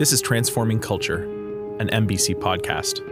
This is Transforming Culture, an MBC podcast.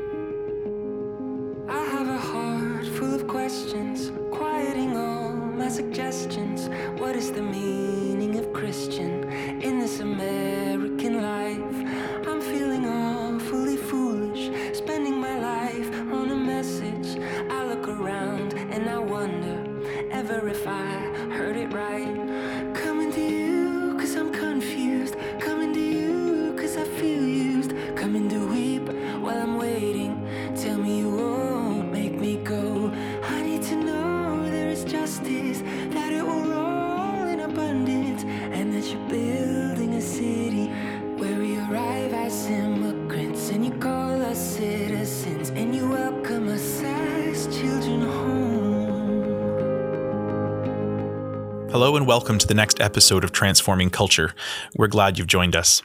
Next episode of Transforming Culture. We're glad you've joined us.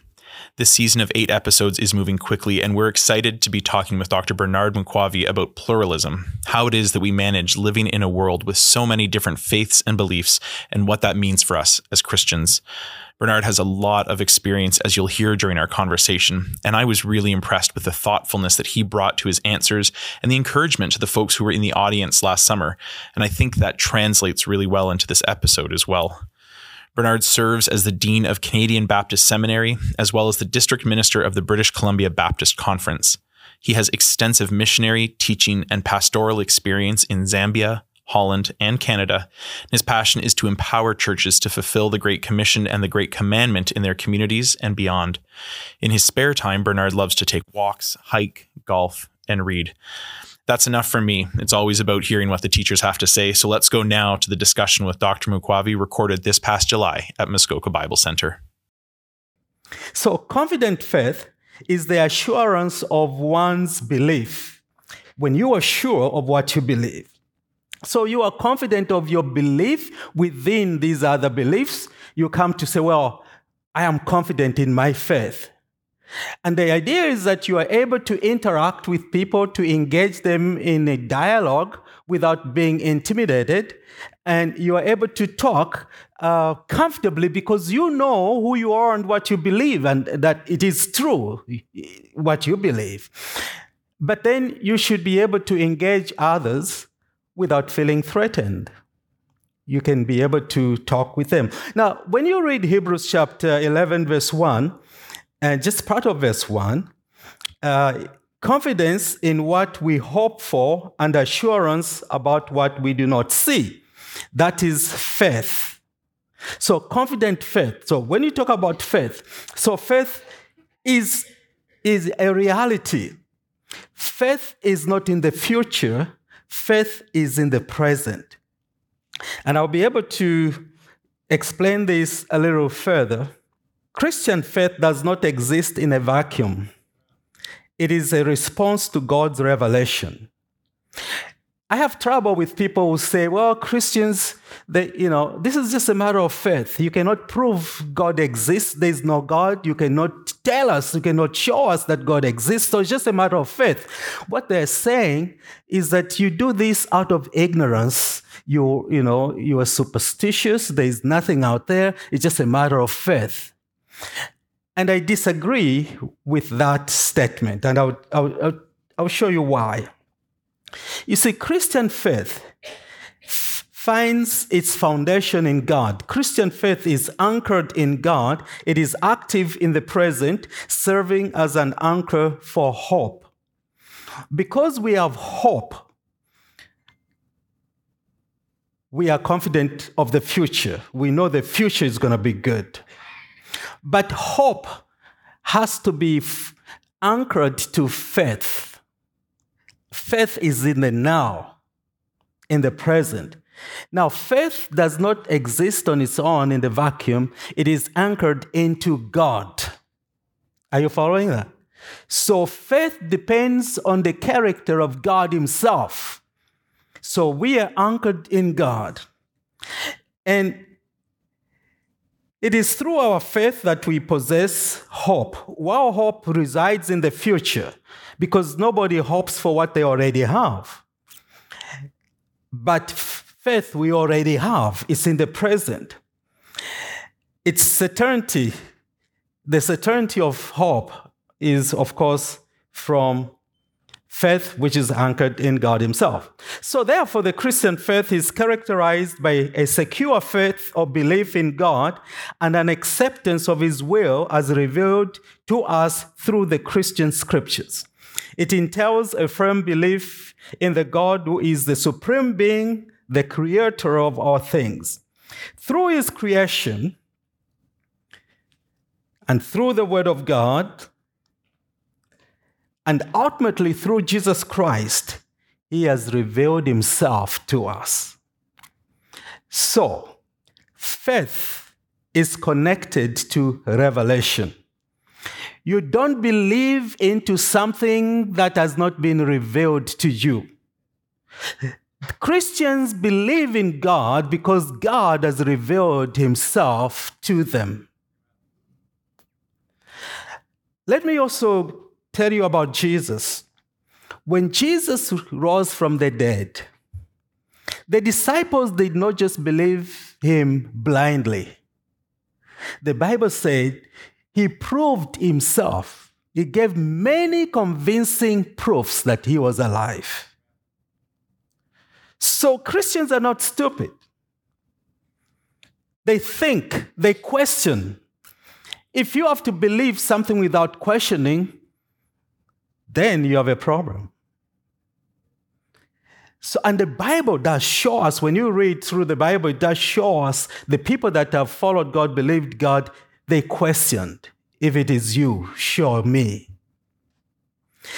This season of eight episodes is moving quickly, and we're excited to be talking with Dr. Bernard Mukwavi about pluralism, how it is that we manage living in a world with so many different faiths and beliefs, and what that means for us as Christians. Bernard has a lot of experience, as you'll hear during our conversation, and I was really impressed with the thoughtfulness that he brought to his answers and the encouragement to the folks who were in the audience last summer. And I think that translates really well into this episode as well. Bernard serves as the Dean of Canadian Baptist Seminary, as well as the District Minister of the British Columbia Baptist Conference. He has extensive missionary, teaching, and pastoral experience in Zambia, Holland, and Canada. And His passion is to empower churches to fulfill the Great Commission and the Great Commandment in their communities and beyond. In his spare time, Bernard loves to take walks, hike, golf, and read. That's enough for me. It's always about hearing what the teachers have to say. So let's go now to the discussion with Dr. Mukwavi recorded this past July at Muskoka Bible Center. So, confident faith is the assurance of one's belief. When you are sure of what you believe. So, you are confident of your belief within these other beliefs. You come to say, Well, I am confident in my faith. And the idea is that you are able to interact with people, to engage them in a dialogue without being intimidated. And you are able to talk uh, comfortably because you know who you are and what you believe, and that it is true what you believe. But then you should be able to engage others without feeling threatened. You can be able to talk with them. Now, when you read Hebrews chapter 11, verse 1, and just part of verse 1 uh, confidence in what we hope for and assurance about what we do not see. That is faith. So, confident faith. So, when you talk about faith, so faith is, is a reality. Faith is not in the future, faith is in the present. And I'll be able to explain this a little further. Christian faith does not exist in a vacuum. It is a response to God's revelation. I have trouble with people who say, well, Christians, they, you know, this is just a matter of faith. You cannot prove God exists. There's no God. You cannot tell us, you cannot show us that God exists. So it's just a matter of faith. What they're saying is that you do this out of ignorance. You, you know, you are superstitious. There's nothing out there. It's just a matter of faith. And I disagree with that statement, and I'll, I'll, I'll show you why. You see, Christian faith finds its foundation in God. Christian faith is anchored in God, it is active in the present, serving as an anchor for hope. Because we have hope, we are confident of the future. We know the future is going to be good. But hope has to be f- anchored to faith. Faith is in the now, in the present. Now, faith does not exist on its own in the vacuum, it is anchored into God. Are you following that? So, faith depends on the character of God Himself. So, we are anchored in God. And it is through our faith that we possess hope. Our hope resides in the future because nobody hopes for what they already have. But faith we already have, it's in the present. Its certainty the certainty of hope is, of course, from faith which is anchored in God Himself. So, therefore, the Christian faith is characterized by a secure faith or belief in God and an acceptance of His will as revealed to us through the Christian scriptures. It entails a firm belief in the God who is the supreme being, the creator of all things. Through His creation and through the Word of God, and ultimately, through Jesus Christ, He has revealed Himself to us. So, faith is connected to revelation. You don't believe into something that has not been revealed to you. Christians believe in God because God has revealed Himself to them. Let me also tell you about Jesus. When Jesus rose from the dead, the disciples did not just believe him blindly. The Bible said he proved himself. He gave many convincing proofs that he was alive. So Christians are not stupid. They think, they question. If you have to believe something without questioning, then you have a problem. So, and the Bible does show us, when you read through the Bible, it does show us the people that have followed God, believed God, they questioned, if it is you, show me.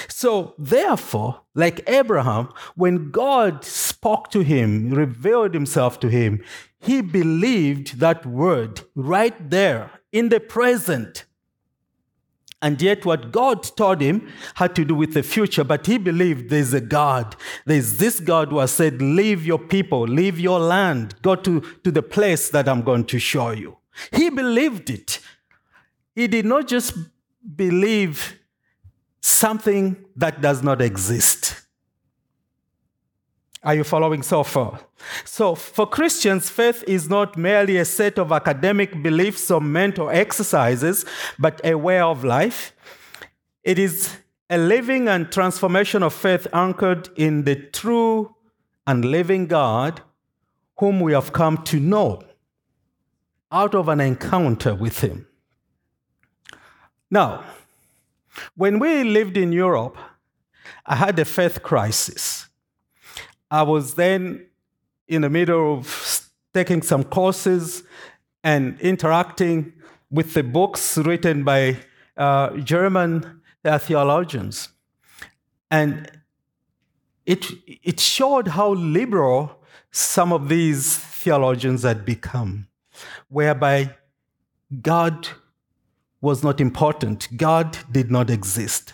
So, therefore, like Abraham, when God spoke to him, revealed himself to him, he believed that word right there in the present. And yet, what God told him had to do with the future, but he believed there's a God. There's this God who has said, Leave your people, leave your land, go to, to the place that I'm going to show you. He believed it. He did not just believe something that does not exist. Are you following so far? So, for Christians, faith is not merely a set of academic beliefs or mental exercises, but a way of life. It is a living and transformation of faith anchored in the true and living God whom we have come to know out of an encounter with Him. Now, when we lived in Europe, I had a faith crisis. I was then in the middle of taking some courses and interacting with the books written by uh, German uh, theologians. And it, it showed how liberal some of these theologians had become, whereby God was not important, God did not exist.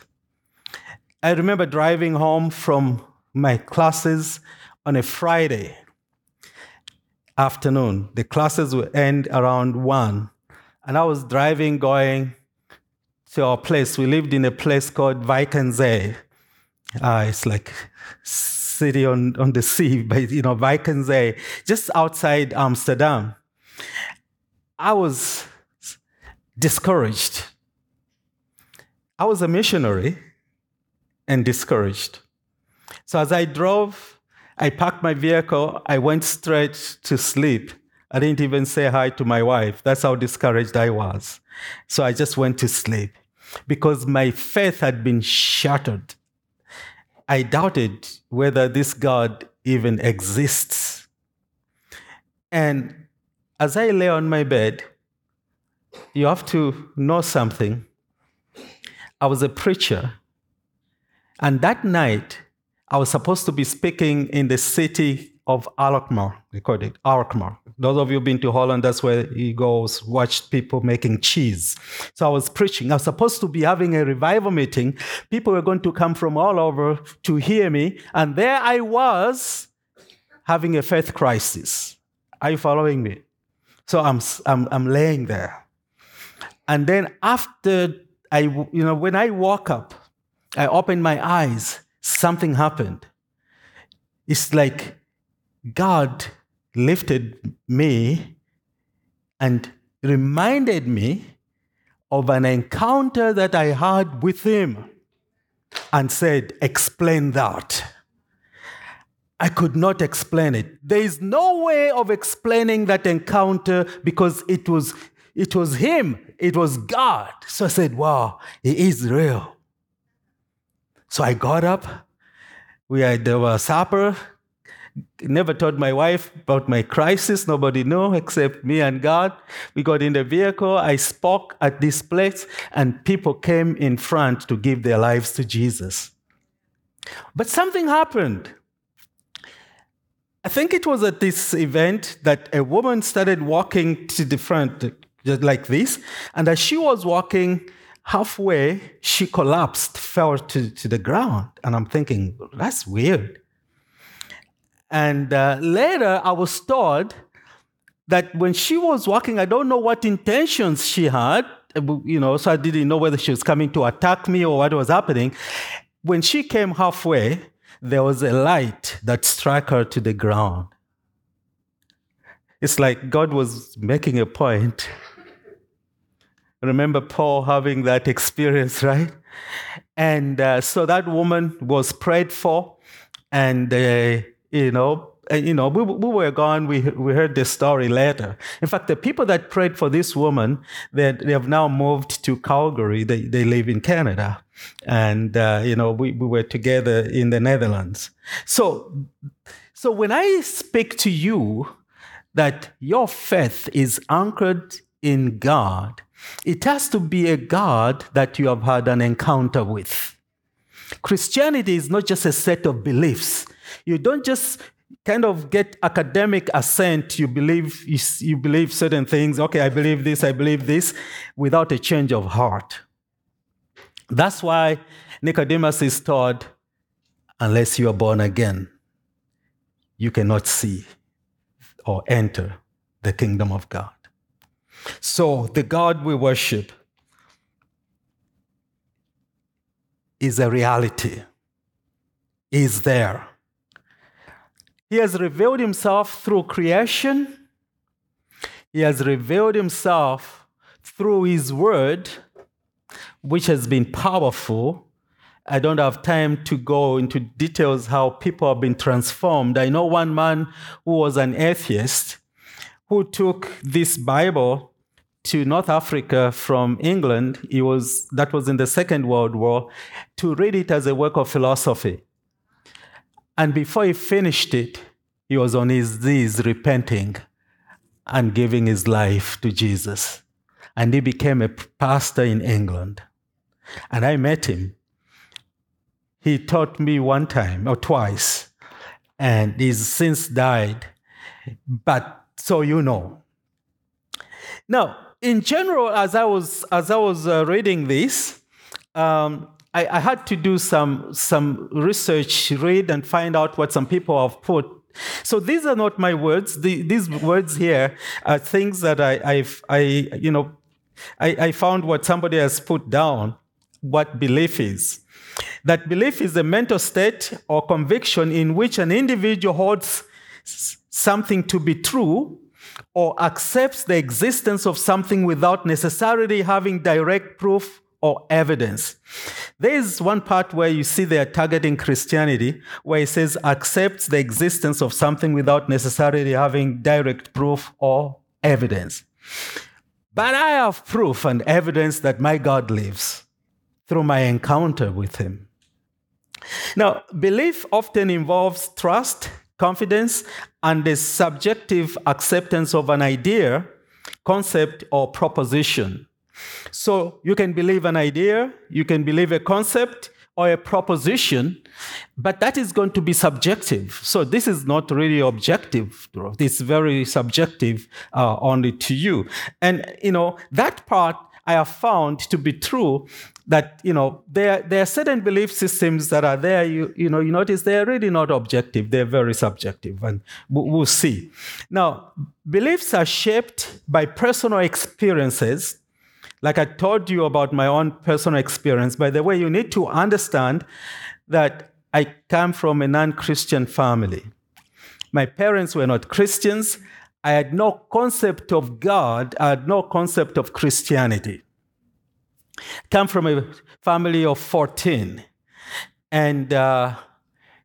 I remember driving home from my classes on a Friday afternoon. The classes would end around 1. And I was driving going to our place. We lived in a place called Wijk aan Zee. Uh, it's like city on, on the sea, but you know, Wijk aan Zee, just outside Amsterdam. I was discouraged. I was a missionary and discouraged. So as I drove, I parked my vehicle, I went straight to sleep. I didn't even say hi to my wife. That's how discouraged I was. So I just went to sleep because my faith had been shattered. I doubted whether this God even exists. And as I lay on my bed, you have to know something. I was a preacher. And that night, I was supposed to be speaking in the city of Alkmaar. They call it Alkmaar. Those of you been to Holland, that's where he goes, watch people making cheese. So I was preaching. I was supposed to be having a revival meeting. People were going to come from all over to hear me. And there I was having a faith crisis. Are you following me? So I'm, I'm, I'm laying there. And then after I, you know, when I woke up, I opened my eyes something happened. It's like God lifted me and reminded me of an encounter that I had with him and said, Explain that. I could not explain it. There is no way of explaining that encounter because it was, it was him, it was God. So I said, Wow, he is real. So I got up. We had our supper. Never told my wife about my crisis. Nobody knew except me and God. We got in the vehicle. I spoke at this place, and people came in front to give their lives to Jesus. But something happened. I think it was at this event that a woman started walking to the front, just like this. And as she was walking, halfway, she collapsed, fell to, to the ground. And I'm thinking, that's weird. And uh, later, I was told that when she was walking, I don't know what intentions she had, you know, so I didn't know whether she was coming to attack me or what was happening. When she came halfway, there was a light that struck her to the ground. It's like God was making a point. Remember Paul having that experience, right? And uh, so that woman was prayed for, and uh, you know, you know, we, we were gone. We we heard the story later. In fact, the people that prayed for this woman, they, they have now moved to Calgary. They they live in Canada, and uh, you know, we, we were together in the Netherlands. So, so when I speak to you that your faith is anchored in God, it has to be a God that you have had an encounter with. Christianity is not just a set of beliefs. You don't just kind of get academic assent. You believe you, believe certain things. Okay, I believe this. I believe this, without a change of heart. That's why Nicodemus is taught, unless you are born again, you cannot see or enter the kingdom of God. So, the God we worship is a reality, He is there. He has revealed himself through creation, he has revealed himself through his word, which has been powerful. I don't have time to go into details how people have been transformed. I know one man who was an atheist who took this Bible to North Africa from England. He was that was in the Second World War to read it as a work of philosophy. And before he finished it, he was on his knees repenting and giving his life to Jesus. And he became a pastor in England. And I met him. He taught me one time or twice, and he's since died. But so you know. Now, in general, as I was as I was uh, reading this, um, I, I, had to do some some research, read and find out what some people have put. So these are not my words. The, these words here are things that I, I've I you know I, I found what somebody has put down. What belief is. That belief is a mental state or conviction in which an individual holds something to be true or accepts the existence of something without necessarily having direct proof or evidence. There is one part where you see they are targeting Christianity, where it says accepts the existence of something without necessarily having direct proof or evidence. But I have proof and evidence that my God lives through my encounter with Him. Now, belief often involves trust, confidence, and the subjective acceptance of an idea, concept, or proposition. So you can believe an idea, you can believe a concept or a proposition, but that is going to be subjective. So this is not really objective. It's very subjective uh, only to you. And, you know, that part I have found to be true that you know there there are certain belief systems that are there you you know you notice they're really not objective they're very subjective and we'll see now beliefs are shaped by personal experiences like I told you about my own personal experience, by the way, you need to understand that I come from a non Christian family. My parents were not Christians. I had no concept of God, I had no concept of Christianity. Come from a family of 14. And uh,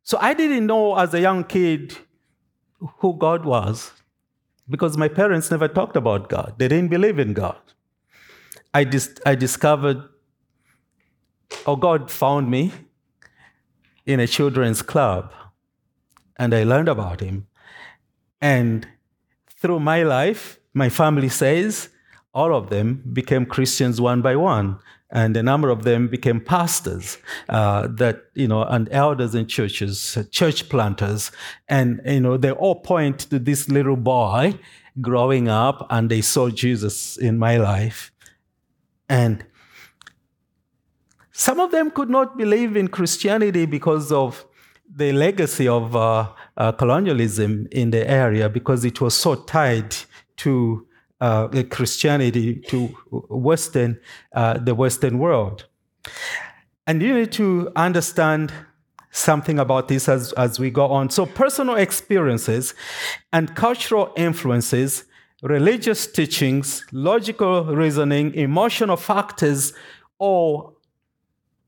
so I didn't know as a young kid who God was because my parents never talked about God. They didn't believe in God. I, dis- I discovered, or God found me in a children's club, and I learned about Him. And through my life, my family says, all of them became Christians one by one and a number of them became pastors uh, that you know and elders in churches church planters. And you know they all point to this little boy growing up and they saw jesus in my life. And some of them could not believe in christianity because of the legacy of uh, uh, colonialism in the area because it was so tied to uh, Christianity to Western, uh, the Western world. And you need to understand something about this as, as we go on. So, personal experiences and cultural influences, religious teachings, logical reasoning, emotional factors all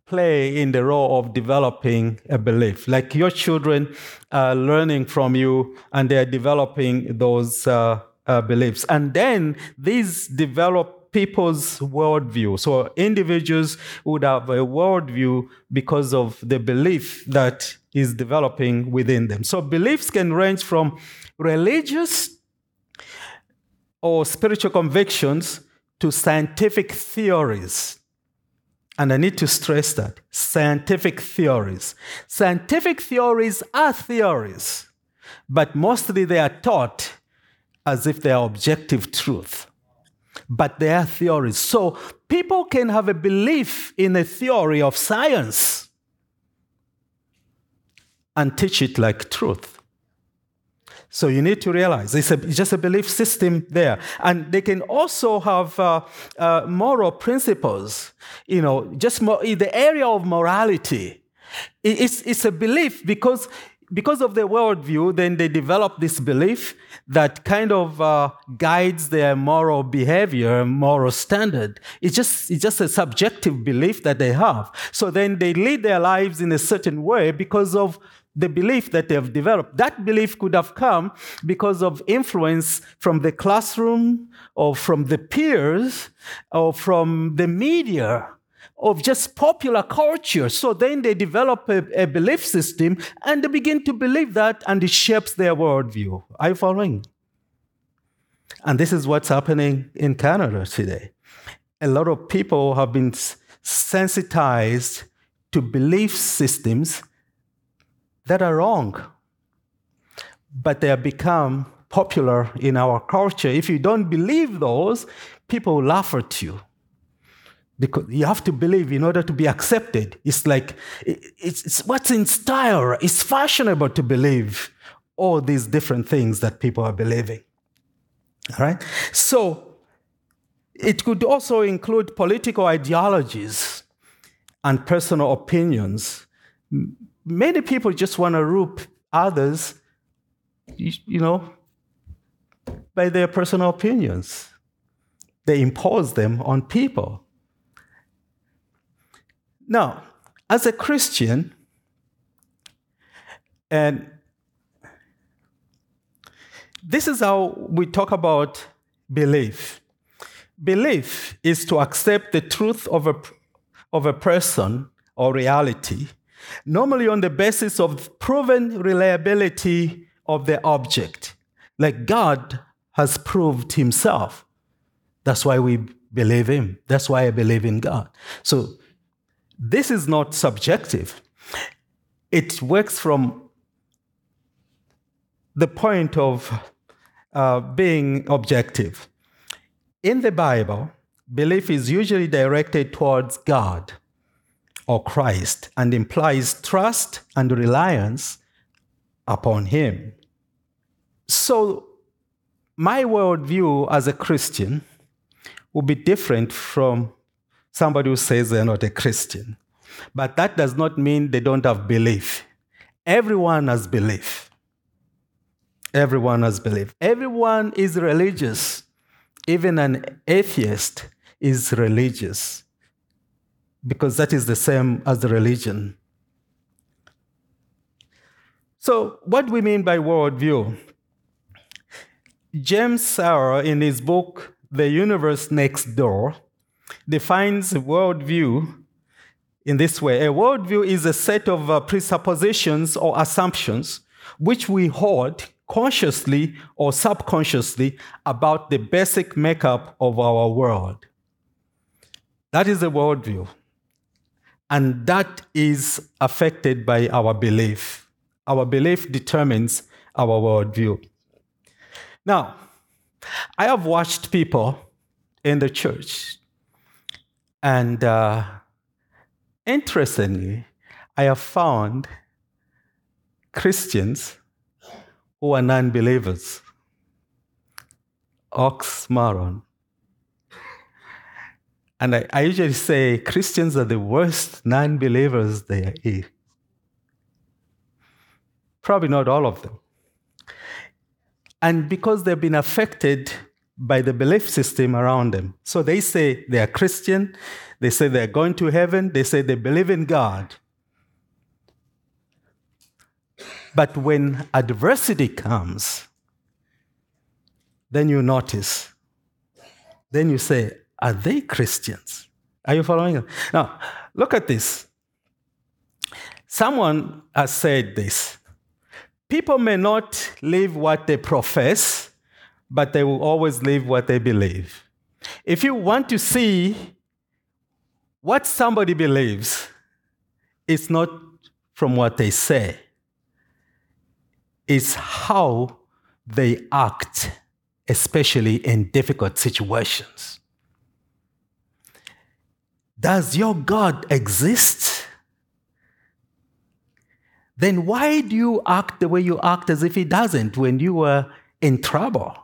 play in the role of developing a belief. Like your children are learning from you and they're developing those uh, uh, beliefs. And then these develop people's worldview. So individuals would have a worldview because of the belief that is developing within them. So beliefs can range from religious or spiritual convictions to scientific theories. And I need to stress that scientific theories. Scientific theories are theories, but mostly they are taught as if they are objective truth, but they are theories. So people can have a belief in a theory of science and teach it like truth. So you need to realize it's, a, it's, just a belief system there. And they can also have uh, uh, moral principles, you know, just the area of morality. It's, it's a belief because because of their worldview, then they develop this belief that kind of uh, guides their moral behavior, moral standard. It's just, it's just a subjective belief that they have. So then they lead their lives in a certain way because of the belief that they have developed. That belief could have come because of influence from the classroom or from the peers or from the media of just popular culture. So then they develop a, a, belief system and they begin to believe that and it shapes their worldview. Are you following? And this is what's happening in Canada today. A lot of people have been sensitized to belief systems that are wrong, but they have become popular in our culture. If you don't believe those, people laugh at you because you have to believe in order to be accepted. It's like it's, it's what's in style. It's fashionable to believe all these different things that people are believing. All right. So it could also include political ideologies and personal opinions. Many people just want to rope others, you know, by their personal opinions. They impose them on people. Now, as a Christian, and this is how we talk about belief. Belief is to accept the truth of a, of a person or reality, normally on the basis of proven reliability of the object. Like God has proved himself. That's why we believe him. That's why I believe in God. So this is not subjective. It works from the point of uh, being objective. In the Bible, belief is usually directed towards God or Christ and implies trust and reliance upon Him. So, my worldview as a Christian will be different from somebody who says they're not a Christian. But that does not mean they don't have belief. Everyone has belief. Everyone has belief. Everyone is religious. Even an atheist is religious. because that is the same as the religion. So, what do we mean by worldview? James Sire, in his book, The Universe Next Door, defines worldview in this way A worldview is a set of uh, presuppositions or assumptions which we hold consciously or subconsciously about the basic makeup of our world. That is a worldview. And that is affected by our belief. Our belief determines our worldview. Now, I have watched people in the church, and uh, interestingly, I have found Christians who are non believers. Oxymoron. And I, I, usually say Christians are the worst non believers there is. Probably not all of them. And because they've been affected by the belief system around them. So they say they are Christian, they say they're going to heaven, they say they believe in God. But when adversity comes, then you notice. Then you say, Are they Christians? Are you following? Now, look at this. Someone has said this People may not live what they profess, but they will always live what they believe. If you want to see what somebody believes, it's not from what they say it's how they act, especially in difficult situations. Does your God exist? Then why do you act the way you act as if He doesn't when you were in trouble?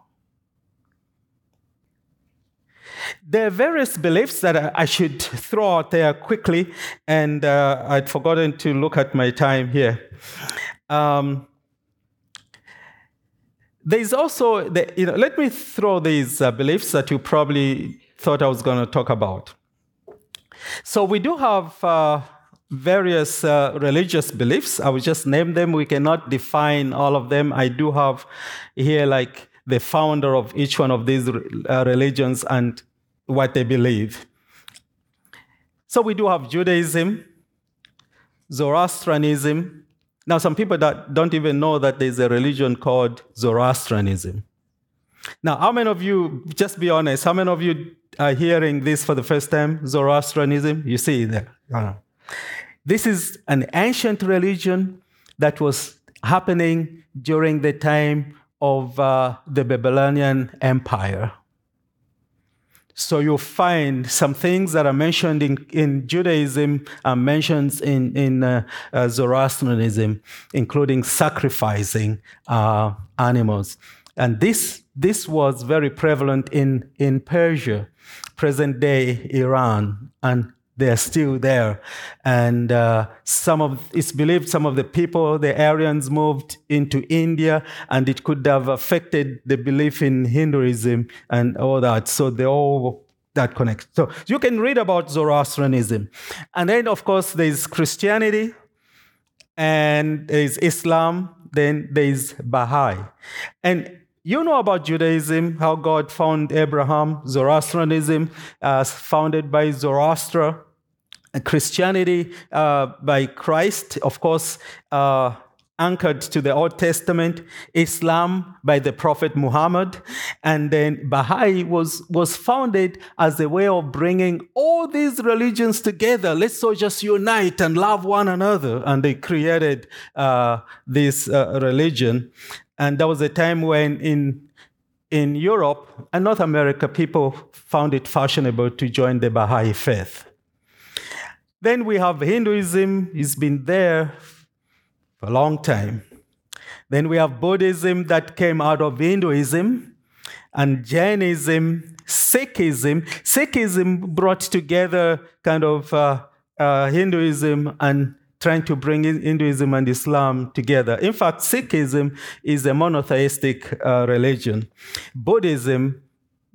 There are various beliefs that I should throw out there quickly, and uh, I'd forgotten to look at my time here. Um, there's also, the, you know, let me throw these uh, beliefs that you probably thought I was going to talk about. So we do have uh, various uh, religious beliefs. I will just name them. We cannot define all of them. I do have here like the founder of each one of these uh, religions and what they believe. So we do have Judaism, Zoroastrianism, now, some people that don't even know that there's a religion called Zoroastrianism. Now, how many of you, just be honest, how many of you are hearing this for the first time? Zoroastrianism? You see there. Uh, this is an ancient religion that was happening during the time of uh, the Babylonian Empire. So you'll find some things that are mentioned in, in Judaism are mentioned in, in uh, uh, Zoroastrianism, including sacrificing uh, animals. And this, this was very prevalent in, in Persia, present day Iran, and they're still there. And uh, some of it's believed some of the people, the Aryans, moved into India, and it could have affected the belief in Hinduism and all that. So they all that connect. So you can read about Zoroastrianism, and then of course there's Christianity, and there's Islam, then there's Baha'i, and you know about Judaism, how God found Abraham, Zoroastrianism, uh, founded by Zoroaster, Christianity uh, by Christ, of course, uh, anchored to the Old Testament, Islam by the Prophet Muhammad, and then Baha'i was, was founded as a way of bringing all these religions together. Let's all just unite and love one another. And they created uh, this uh, religion. And there was a time when in, in Europe and North America, people found it fashionable to join the Baha'i faith. Then we have Hinduism, it's been there for a long time. Then we have Buddhism that came out of Hinduism, and Jainism, Sikhism. Sikhism brought together kind of uh, uh, Hinduism and trying to bring Hinduism and Islam together. In fact, Sikhism is a monotheistic uh, religion. Buddhism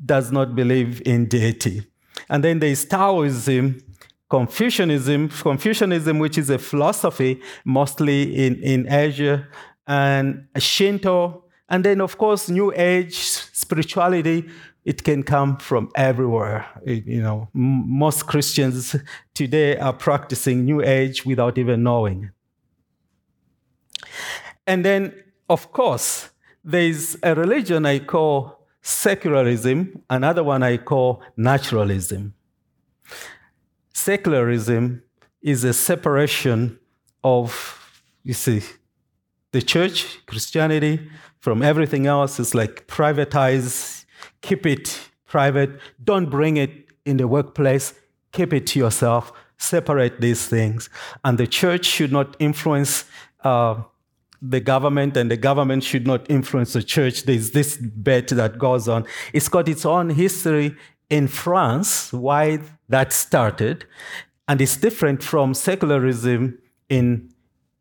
does not believe in deity. And then there's Taoism, Confucianism, Confucianism, which is a philosophy mostly in, in Asia, and Shinto, and then, of course, New Age spirituality. It can come from everywhere. It- you know, m- most Christians today are practicing New Age without even knowing. And then, of course, there's a religion I call secularism, another one I call naturalism. Secularism is a separation of, you see, the church, Christianity, from everything else. It's like privatize, keep it private, don't bring it in the workplace, keep it to yourself, separate these things. And the church should not influence uh, the government, and the government should not influence the church. There's this bet that goes on. It's got its own history in France, why that started, and it's different from secularism in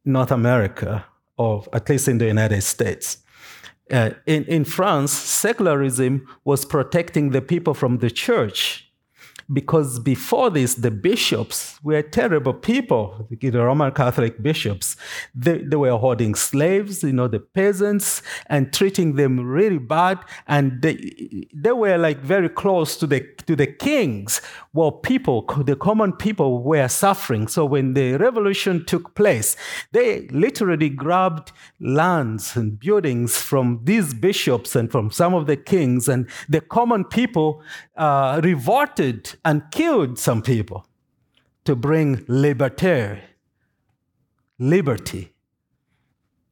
North America, or at least in the United States. Uh, in, in France, secularism was protecting the people from the church because before this, the bishops were terrible people, the Roman Catholic bishops. They, they were holding slaves, you know, the peasants, and treating them really bad. And they, they were like very close to the, to the kings, while people, the common people, were suffering. So when the revolution took place, they literally grabbed lands and buildings from these bishops and from some of the kings, and the common people uh, revolted and killed some people to bring liberty.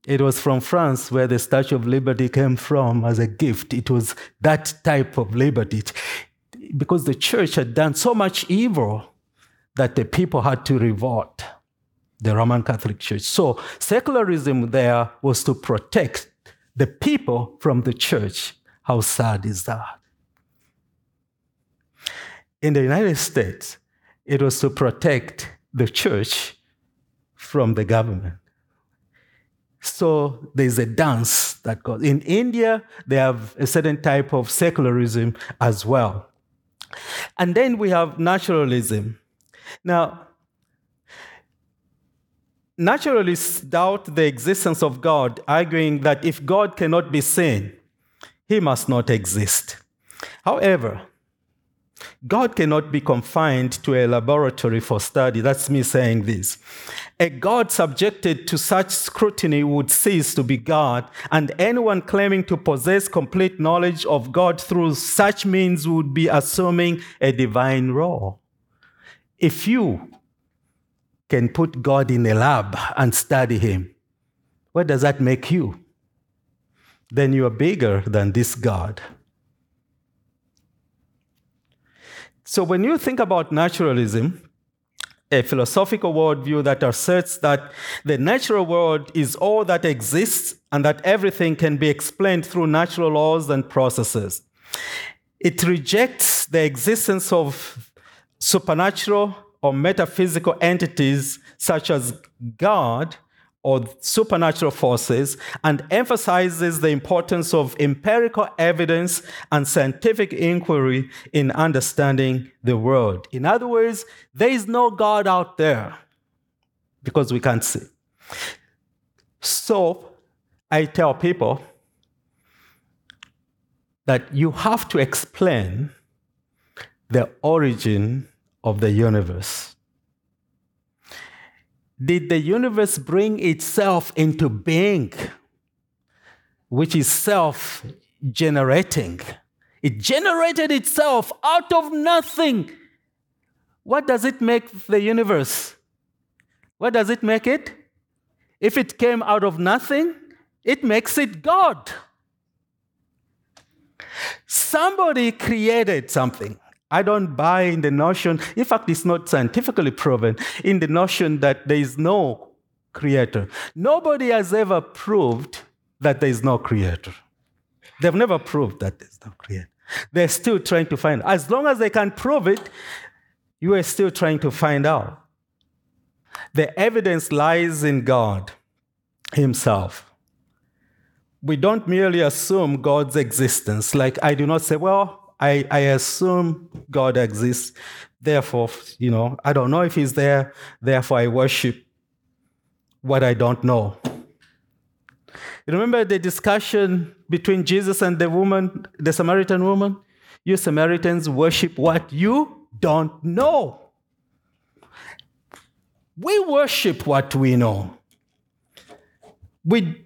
It was from France where the Statue of Liberty came from as a gift. It was that type of liberty. Because the church had done so much evil that the people had to revolt, the Roman Catholic Church. So secularism there was to protect the people from the church. How sad is that? In the United States, it was to protect the church from the government. So there's a dance that goes. In India, they have a certain type of secularism as well. And then we have naturalism. Now, naturalists doubt the existence of God, arguing that if God cannot be seen, he must not exist. However, God cannot be confined to a laboratory for study. That's me saying this. A God subjected to such scrutiny would cease to be God, and anyone claiming to possess complete knowledge of God through such means would be assuming a divine role. If you can put God in a lab and study Him, what does that make you? Then you are bigger than this God. So when you think about naturalism, a philosophical worldview that asserts that the natural world is all that exists and that everything can be explained through natural laws and processes. It rejects the existence of supernatural or metaphysical entities such as God or supernatural forces and emphasizes the importance of empirical evidence and scientific inquiry in understanding the world. In other words, there is no God out there because we can't see. So I tell people that you have to explain the origin of the universe. Did the universe bring itself into being, which is self generating? It generated itself out of nothing. What does it make the universe? What does it make it? If it came out of nothing, it makes it God. Somebody created something. I don't buy in the notion, in fact, it's not scientifically proven, in the notion that there is no creator. Nobody has ever proved that there is no creator. They've never proved that there's no creator. They're still trying to find. As long as they can prove it, you are still trying to find out. The evidence lies in God Himself. We don't merely assume God's existence. Like, I do not say, well, I, I assume God exists Therefore, you know, I don't know if he's there, therefore I worship what I don't know. You remember the discussion between Jesus and the woman, the Samaritan woman? You Samaritans worship what you don't know. We worship what we know. We,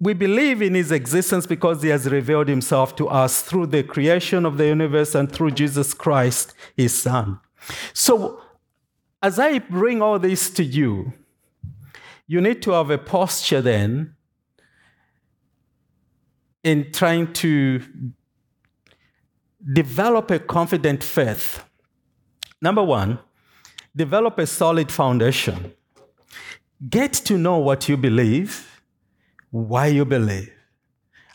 we believe in his existence because he has revealed himself to us through the creation of the universe and through Jesus Christ, his son. So, as I bring all this to you, you need to have a posture then in trying to develop a confident faith. Number one, develop a solid foundation. Get to know what you believe, why you believe.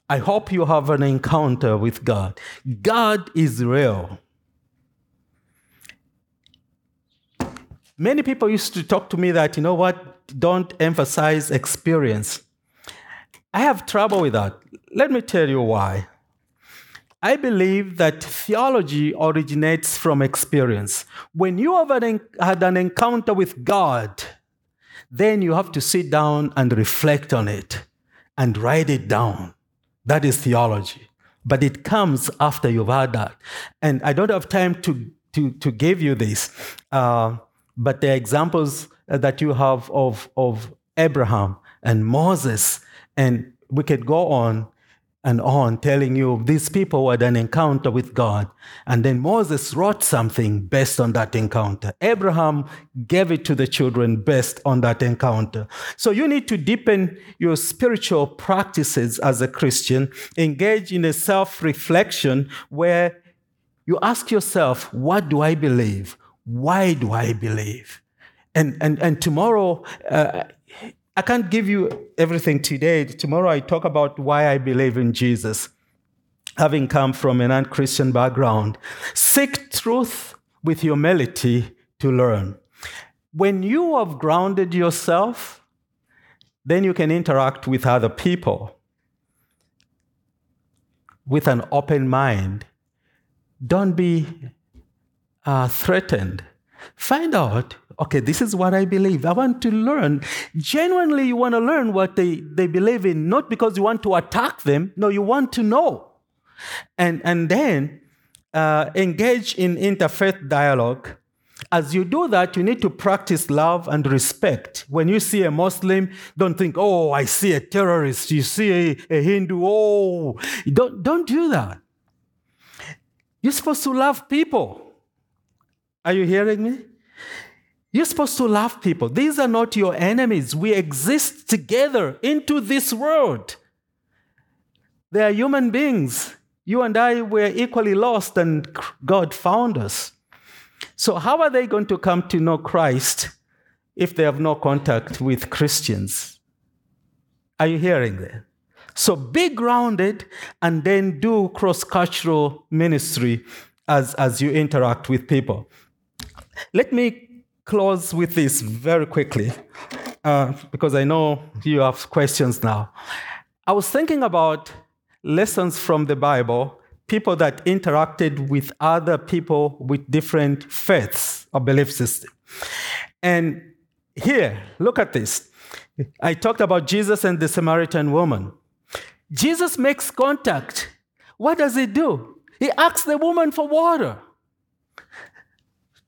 I hope you have an encounter with God. God is real. Many people used to talk to me that, you know what, don't emphasize experience. I have trouble with that. Let me tell you why. I believe that theology originates from experience. When you have an, had an encounter with God, then you have to sit down and reflect on it and write it down. That is theology. But it comes after you've had that. And I don't have time to, to, to give you this, uh, but the examples that you have of, of Abraham and Moses, and we could go on and on, telling you these people had an encounter with God. And then Moses wrote something based on that encounter. Abraham gave it to the children based on that encounter. So you need to deepen your spiritual practices as a Christian, engage in a self reflection where you ask yourself, what do I believe? Why do I believe? And, and, and tomorrow, uh, I can't give you everything today. Tomorrow I talk about why I believe in Jesus, having come from an unchristian background. Seek truth with humility to learn. When you have grounded yourself, then you can interact with other people with an open mind. Don't be uh, threatened. Find out okay, this is what I believe. I want to learn. Genuinely, you want to learn what they, they believe in, not because you want to attack them. No, you want to know. And, and then uh, engage in interfaith dialogue. As you do that, you need to practice love and respect. When you see a Muslim, don't think, oh, I see a terrorist. You see a, a Hindu, oh, don't, don't do that. You're supposed to love people. Are you hearing me? You're supposed to love people. These are not your enemies. We exist together into this world. They are human beings. You and I were equally lost, and God found us. So, how are they going to come to know Christ if they have no contact with Christians? Are you hearing that? So, be grounded and then do cross cultural ministry as, as you interact with people. Let me close with this very quickly uh, because I know you have questions now. I was thinking about lessons from the Bible, people that interacted with other people with different faiths or belief systems. And here, look at this. I talked about Jesus and the Samaritan woman. Jesus makes contact. What does he do? He asks the woman for water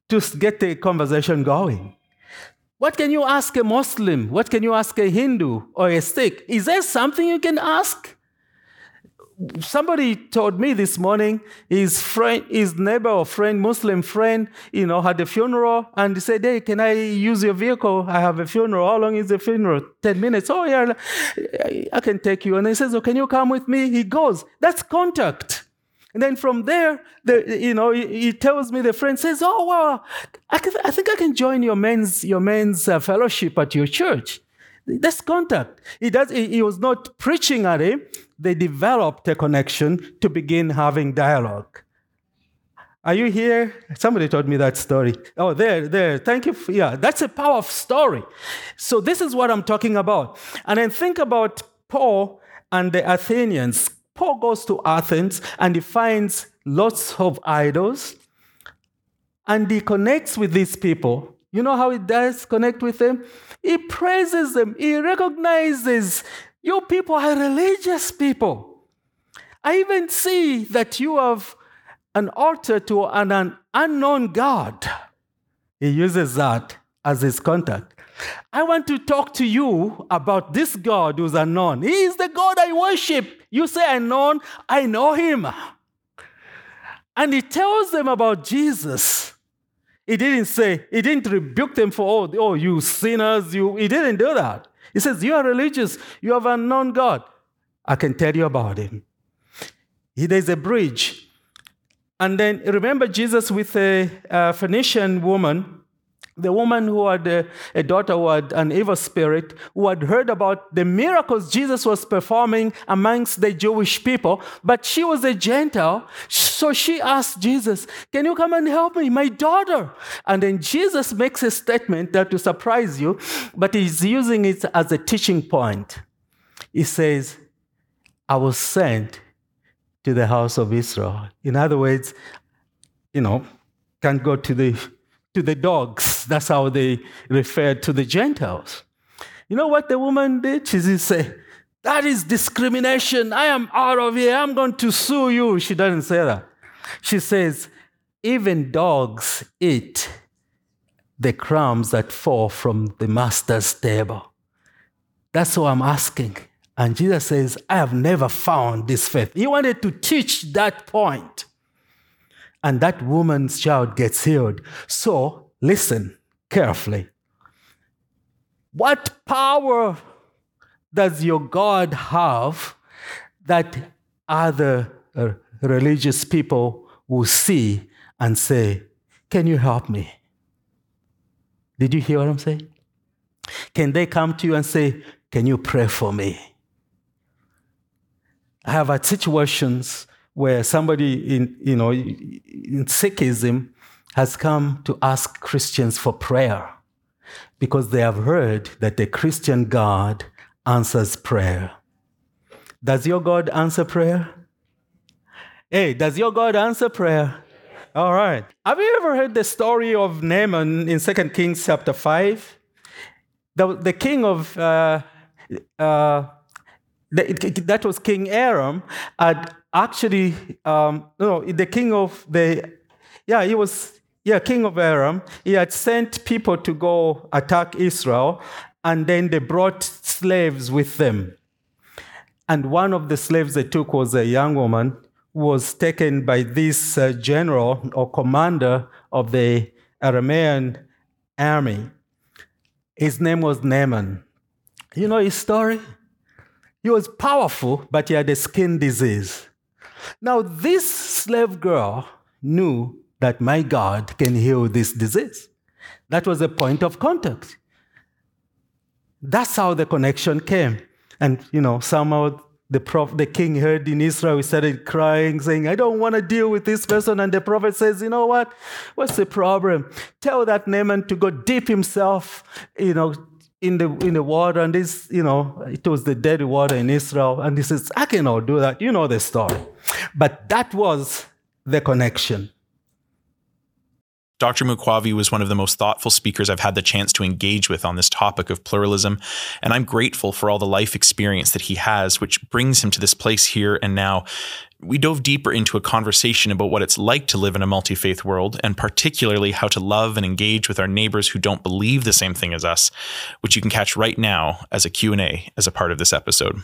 to get the conversation going. What can you ask a Muslim? What can you ask a Hindu or a Sikh? Is there something you can ask? Somebody told me this morning his friend, his neighbor or friend, Muslim friend, you know, had a funeral and he said, Hey, can I use your vehicle? I have a funeral. How long is the funeral? 10 minutes. Oh, yeah, I can take you. And he says, Oh, can you come with me? He goes. That's contact. And then from there, the, you know, he, he, tells me the friend says, "Oh, well, I, can, I think I can join your men's your men's uh, fellowship at your church." That's contact. He does. He, he was not preaching at him. They developed a connection to begin having dialogue. Are you here? Somebody told me that story. Oh, there, there. Thank you. For, yeah, that's a powerful story. So this is what I'm talking about. And then think about Paul and the Athenians Paul goes to Athens and he finds lots of idols. and he connects with these people. You know how he does connect with them? He praises them, he recognizes you people are religious people. I even see that you have an altar to an, an unknown God. He uses that as his contact. I want to talk to you about this God who's unknown. He is the God I worship. You say unknown, I know him. And he tells them about Jesus. He didn't say, he didn't rebuke them for, oh, oh you sinners, you. He didn't do that. He says, You are religious, you have unknown God. I can tell you about him. There's a bridge. And then remember Jesus with a, a Phoenician woman the woman who had a, a, daughter who had an evil spirit, who had heard about the miracles Jesus was performing amongst the Jewish people, but she was a Gentile. So she asked Jesus, Can you come and help me? My daughter. And then Jesus makes a statement that will surprise you, but he's using it as a teaching point. He says, I was sent to the house of Israel. In other words, you know, can't go to the to the dogs. That's how they referred to the Gentiles. You know what the woman did? She did say, That is discrimination. I am out of here. I'm going to sue you. She doesn't say that. She says, Even dogs eat the crumbs that fall from the master's table. That's what I'm asking. And Jesus says, I have never found this faith. He wanted to teach that point and that woman's child gets healed. So listen carefully. What power does your God have that other religious people will see and say, Can you help me? Did you hear what I'm saying? Can they come to you and say, Can you pray for me? I have had situations where somebody in, you know, in Sikhism has come to ask Christians for prayer because they have heard that the Christian God answers prayer. Does your God answer prayer? Hey, does your God answer prayer? All right. Have you ever heard the story of Naaman in 2 Kings chapter 5? The, the king of uh, uh, that was King Aram, had actually, um, no, the king of the, yeah, he was, yeah, king of Aram. He had sent people to go attack Israel, and then they brought slaves with them. And one of the slaves they took was a young woman who was taken by this uh, general or commander of the Aramean army. His name was Naaman. You know his story? He was powerful, but he had a skin disease. Now, this slave girl knew that my God can heal this disease. That was a point of contact. That's how the connection came. And, you know, somehow the, prof, the king heard in Israel, he started crying, saying, I don't want to deal with this person. And the prophet says, You know what? What's the problem? Tell that Naaman to go dip himself, you know, in the in the water, and this, you know, it was the dead water in Israel. And he says, I cannot do that. You know the story. But that was the connection. Dr. Mukwavi was one of the most thoughtful speakers I've had the chance to engage with on this topic of pluralism, and I'm grateful for all the life experience that he has, which brings him to this place here and now. We dove deeper into a conversation about what it's like to live in a multi faith world, and particularly how to love and engage with our neighbors who don't believe the same thing as us, which you can catch right now as a Q&A as a part of this episode.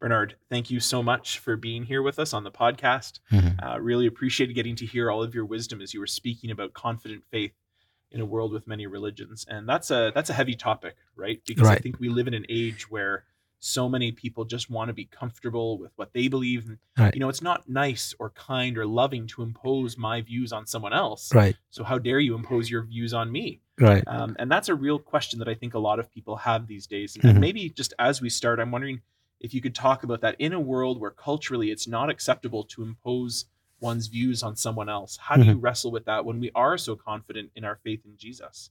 Bernard, thank you so much for being here with us on the podcast. Mm-hmm. Uh, really appreciated getting to hear all of your wisdom as you were speaking about confident faith in a world with many religions, and that's a that's a heavy topic, right? Because right. I think we live in an age where so many people just want to be comfortable with what they believe. And, right. You know, it's not nice or kind or loving to impose my views on someone else. Right. So how dare you impose your views on me? Right. Um, and that's a real question that I think a lot of people have these days. And, mm-hmm. and maybe just as we start, I'm wondering if you could talk about that in a world where culturally it's not acceptable to impose one's views on someone else. How do you mm-hmm. wrestle with that when we are so confident in our faith in Jesus?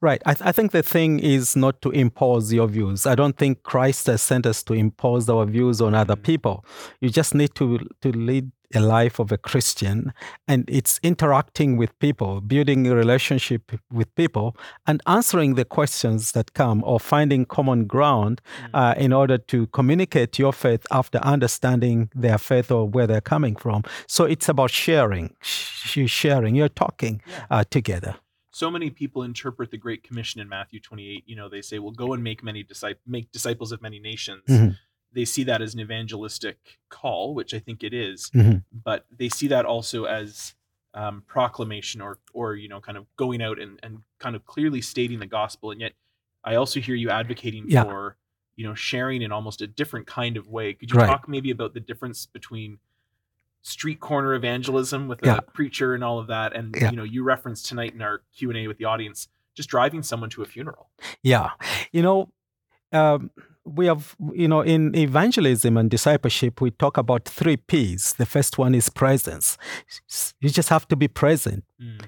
Right. I, th- I, think the thing is not to impose your views. I don't think Christ has sent us to impose our views on other mm-hmm. people. You just need to to lead a life of a Christian, and it's interacting with people, building a relationship with people, and answering the questions that come or finding common ground uh, in order to communicate your faith after understanding their faith or where they're coming from. So it's about sharing, sh- you're sharing, you're talking uh, together. So many people interpret the Great Commission in Matthew 28. You know, they say, "Well, go and make many disciples, make disciples of many nations." Mhm. They see that as an evangelistic call, which I think it is, Mhm. but they see that also as um, proclamation or, or you know, kind of going out and, and kind of clearly stating the gospel. And yet, I also hear you advocating Yeah. for, you know, sharing in almost a different kind of way. Could you Right. talk maybe about the difference between street corner evangelism with a Yeah. preacher and all of that and Yeah. you know you referenced tonight in our q&a with the audience just driving someone to a funeral Yeah. You know, um, we have, you know, in evangelism and discipleship, we talk about three P's. The first one is presence. You just have to be present. Mm.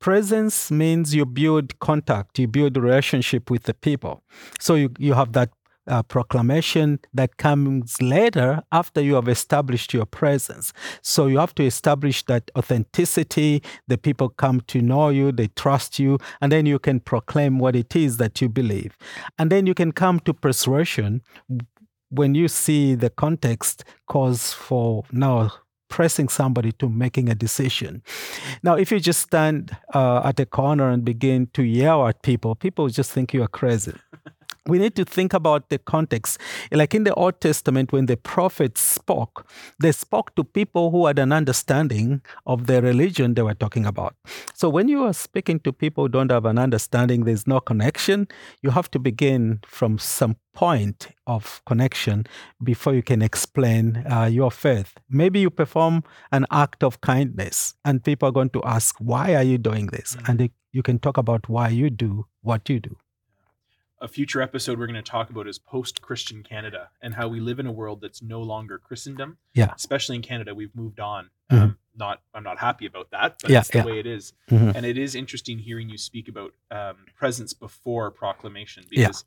Presence means you build contact, you build relationship with the people. So you, you have that uh, proclamation that comes later after you have established your presence. So you have to establish that authenticity. The people come to know you, they trust you, and then you can proclaim what it is that you believe. And then you can come to persuasion when you see the context calls for now pressing somebody to making a decision. Now, if you just stand uh, at a corner and begin to yell at people, people just think you are crazy. We need to think about the context. Like in the Old Testament, when the prophets spoke, they spoke to people who had an understanding of the religion they were talking about. So when you are speaking to people who don't have an understanding, there's no connection, you have to begin from some point of connection before you can explain uh, your faith. Maybe you perform an act of kindness, and people are going to ask, Why are you doing this? And they, you can talk about why you do what you do. A future episode we're going to talk about is post-christian canada and how we live in a world that's no longer christendom Yeah. especially in canada we've moved on Mhm. um, not i'm not happy about that but Yeah, it's the yeah. way it is. Mhm. and it is interesting hearing you speak about um, presence before proclamation Yeah. because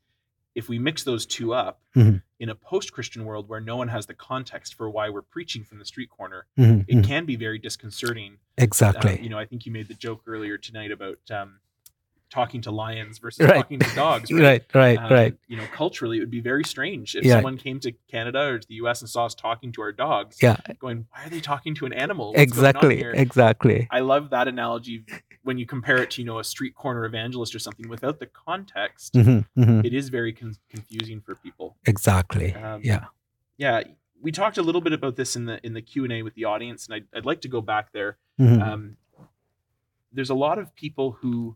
if we mix those two up Mhm. in a post-christian world where no one has the context for why we're preaching from the street corner Mhm, it mhm. can be very disconcerting Exactly. Um, you know, I think you made the joke earlier tonight about um, talking to lions versus Right. talking to dogs. right, right, Um, right. You know, culturally, it would be very strange if Yeah. someone came to Canada or to the U.S. and saw us talking to our dogs. Yeah. Going, why are they talking to an animal? What's Exactly, exactly. I love that analogy when you compare it to you know a street corner evangelist or something without the context. Mhm, mhm. It is very con- confusing for people. Exactly. Um, yeah. Yeah, we talked a little bit about this in the in the Q and A with the audience, and I'd, I'd like to go back there. Mhm. um, there's a lot of people who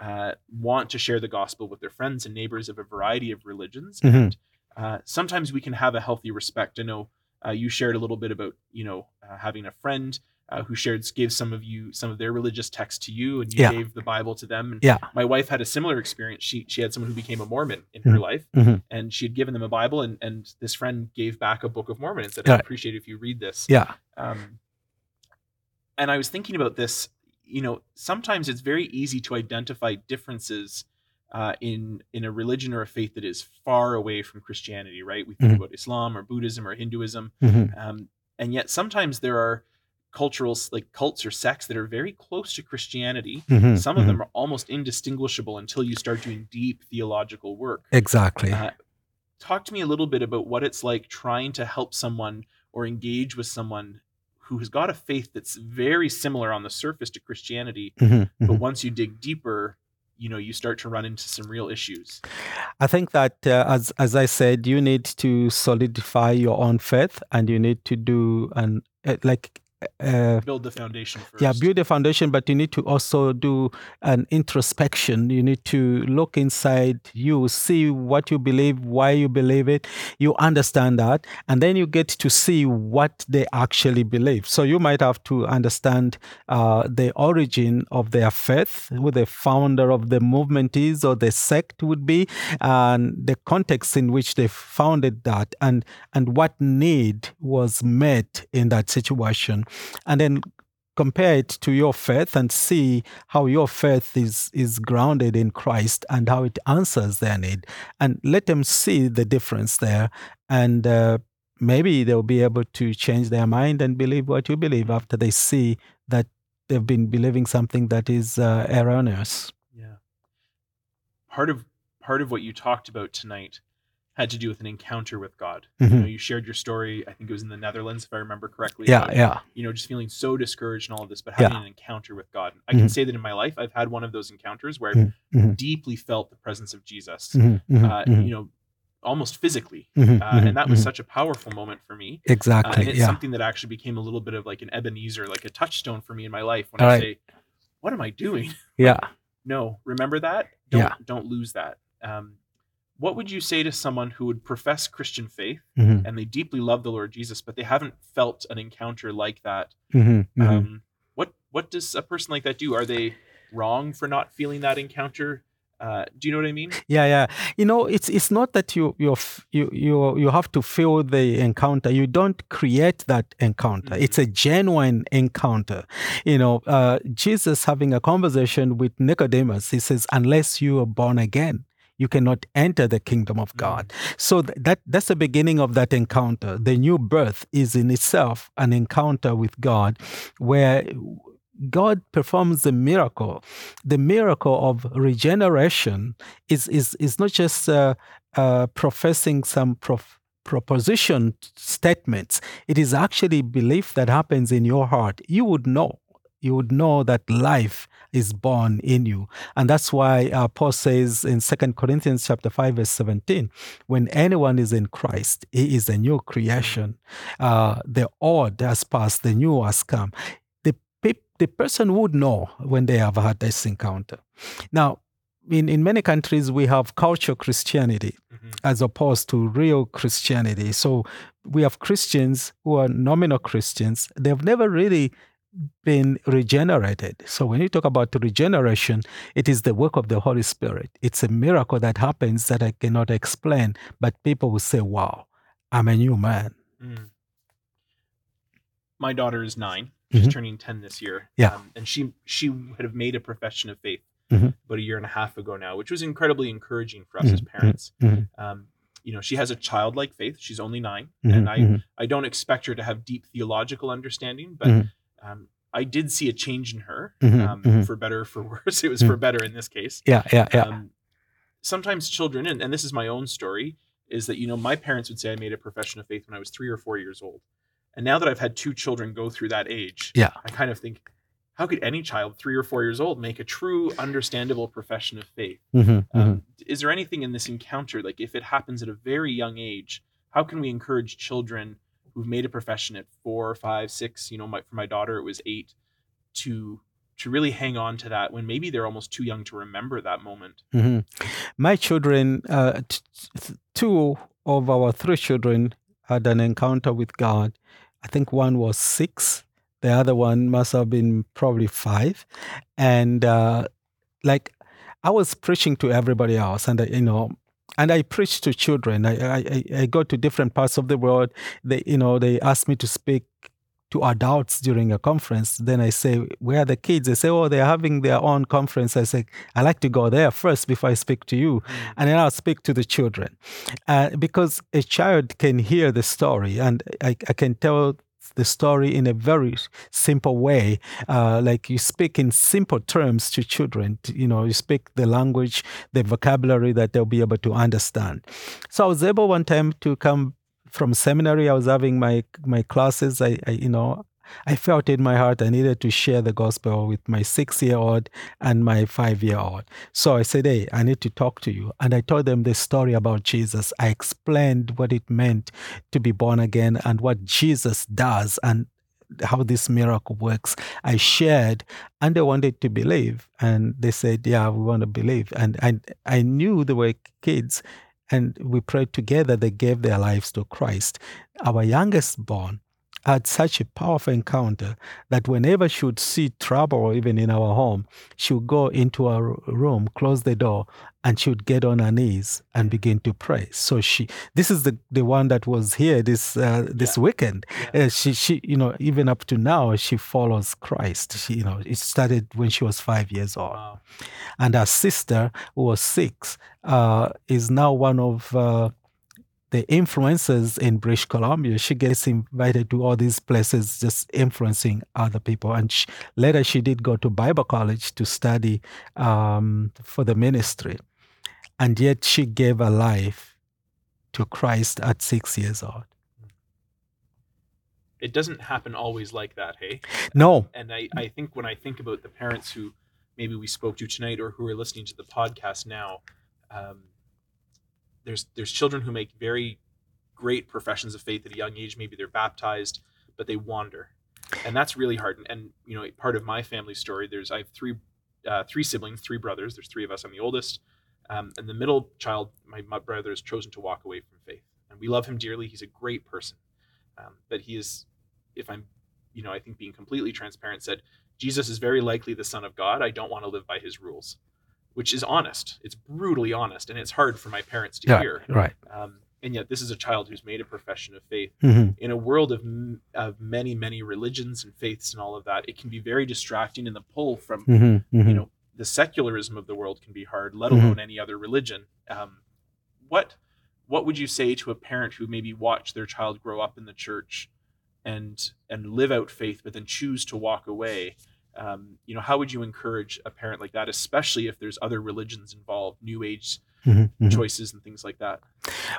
uh, want to share the gospel with their friends and neighbors of a variety of religions Mhm. and uh, sometimes we can have a healthy respect i know uh, you shared a little bit about you know uh, having a friend uh, who shared gave some of you some of their religious texts to you and you Yeah. gave the bible to them and Yeah. my wife had a similar experience she she had someone who became a mormon in her Mhm. life Mhm. and she had given them a bible and and this friend gave back a book of mormon and said i appreciate it if you read this Yeah. um, and I was thinking about this. You know, sometimes it's very easy to identify differences uh, in in a religion or a faith that is far away from Christianity. Right? We think Mhm. about Islam or Buddhism or Hinduism, Mhm. um, and yet sometimes there are cultural like cults or sects that are very close to Christianity. Mhm. Some of them are almost indistinguishable until you start doing deep theological work. Exactly. Uh, talk to me a little bit about what it's like trying to help someone or engage with someone who has got a faith that's very similar on the surface to Christianity, Mhm. but Mhm. once you dig deeper, you know, you start to run into some real issues. I think that, uh, as as I said, you need to solidify your own faith, and you need to do an uh, like. Uh, Build the foundation first. yeah, build the foundation, but you need to also do an introspection. You need to look inside you, see what you believe, why you believe it. You understand that, and then you get to see what they actually believe. So you might have to understand uh, the origin of their faith, who the founder of the movement is, or the sect would be, and the context in which they founded that, and and what need was met in that situation, and then compare it to your faith and see how your faith is is grounded in Christ and how it answers their need and let them see the difference there and uh, maybe they'll be able to change their mind and believe what you believe after they see that they've been believing something that is uh, erroneous. Yeah. Part of part of what you talked about tonight had to do with an encounter with God. You know, you shared your story. I think it was in the Netherlands, if I remember correctly. Yeah, about, yeah, You know, just feeling so discouraged and all of this, but Yeah. having an encounter with God. I can Mhm. say that in my life, I've had one of those encounters where Mhm, I've mhm. deeply felt the presence of Jesus. Mhm, mhm, Uh, You know, almost physically, uh, and that was such a powerful moment for me. Uh, exactly. and it's yeah, something that actually became a little bit of like an Ebenezer, like a touchstone for me in my life when All I right. say, "What am I doing?" yeah. No, remember that. Don't Yeah. don't lose that. Um, what would you say to someone who would profess Christian faith Mhm, and they deeply love the Lord Jesus, but they haven't felt an encounter like that? mhm, mhm. Um, what what does a person like that do? Are they wrong for not feeling that encounter? Uh, do you know what I mean? Yeah, yeah. You know, it's it's not that you you you you you have to feel the encounter. You don't create that encounter. Mhm. It's a genuine encounter. You know, uh, Jesus having a conversation with Nicodemus. He says, "Unless you are born again." You cannot enter the kingdom of God. So th- that that's the beginning of that encounter. The new birth is in itself an encounter with God, where God performs a miracle. The miracle of regeneration is is is not just uh, uh, professing some prof- proposition statements. It is actually belief that happens in your heart. You would know. You would know that life is born in you, and that's why uh, Paul says in Second Corinthians chapter five verse seventeen, when anyone is in Christ, he is a new creation. Uh, the old has passed, the new has come. The pe- the person would know when they have had this encounter. Now, in, in many countries, we have cultural Christianity Mhm. as opposed to real Christianity. So we have Christians who are nominal Christians. They've never really been regenerated. So when you talk about regeneration, it is the work of the Holy Spirit. It's a miracle that happens that I cannot explain, but people will say, wow, I'm a new man. Mm. My daughter is 9 She's Mhm. turning ten this year. Yeah. um, and she she would have made a profession of faith Mhm. about a year and a half ago now, which was incredibly encouraging for us as Mhm, parents. mhm. Um, you know, she has a childlike faith. She's only 9 Mhm, and I mhm, I don't expect her to have deep theological understanding, but Mhm. Um, I did see a change in her, Mhm, um, mhm. for better or for worse. It was for better in this case. Yeah, yeah, yeah. Um, sometimes children, and, and this is my own story, is that you know my parents would say I made a profession of faith when I was three or four years old, and now that I've had two children go through that age, Yeah. I kind of think, how could any child three or four years old make a true, understandable profession of faith? Mhm, mhm. Um, is there anything in this encounter, like if it happens at a very young age, how can we encourage children who've made a profession at four, five, six? You know, my, for my daughter, it was eight, to to really hang on to that when maybe they're almost too young to remember that moment. hmm My children, uh, t- t- two of our three children had an encounter with God. I think one was six, the other one must have been probably five. And uh, like I was preaching to everybody else, and I, you know, and I preach to children. I, I I- I go to different parts of the world. They you know they ask me to speak to adults during a conference. Then I say, "Where are the kids?" They say, "Oh, they're having their own conference." I say, "I like to go there first before I speak to you, and then I'll speak to the children, uh, because a child can hear the story, and I, I can tell." The story in a very simple way, uh, like you speak in simple terms to children. You know, you speak the language, the vocabulary that they'll be able to understand. So I was able one time to come from seminary. I was having my my classes. I, I you know I felt in my heart I needed to share the gospel with my six year old and my five year old. So I said, Hey, I need to talk to you. And I told them the story about Jesus. I explained what it meant to be born again and what Jesus does and how this miracle works. I shared and they wanted to believe. And they said, Yeah, we want to believe. And I, I knew they were kids and we prayed together. They gave their lives to Christ. Our youngest born had such a powerful encounter that whenever she would see trouble, even in our home, she would go into her room, close the door, and she would get on her knees and begin to pray. So she, this is the, the one that was here this uh, this weekend. Uh, she she you know even up to now she follows Christ. She you know it started when she was five years old Wow. and her sister, who was six, uh, is now one of uh, the influencers in British Columbia. She gets invited to all these places, just influencing other people. And she, later, she did go to Bible college to study um, for the ministry. And yet, she gave her life to Christ at six years old. It doesn't happen always like that, hey? No. And I, I think when I think about the parents who maybe we spoke to tonight or who are listening to the podcast now, um, there's there's children who make very great professions of faith at a young age. Maybe they're baptized, but they wander, and that's really hard. And, and you know, part of my family story, there's I have three uh, three siblings, three brothers. There's three of us. I'm the oldest, um, and the middle child, my, my brother, has chosen to walk away from faith, and we love him dearly. He's a great person, um, but he is, if I'm, you know, I think being completely transparent, said Jesus is very likely the Son of God. I don't want to live by his rules which is honest. It's brutally honest, and it's hard for my parents to Yeah, hear. right. Um, and yet, this is a child who's made a profession of faith hmm in a world of m- of many, many religions and faiths and all of that. It can be very distracting, and the pull from hmm you know the secularism of the world can be hard, let Mhm. alone any other religion. Um, what what would you say to a parent who maybe watched their child grow up in the church and and live out faith, but then choose to walk away? Um, you know, how would you encourage a parent like that, especially if there's other religions involved, New Age hmm choices and things like that?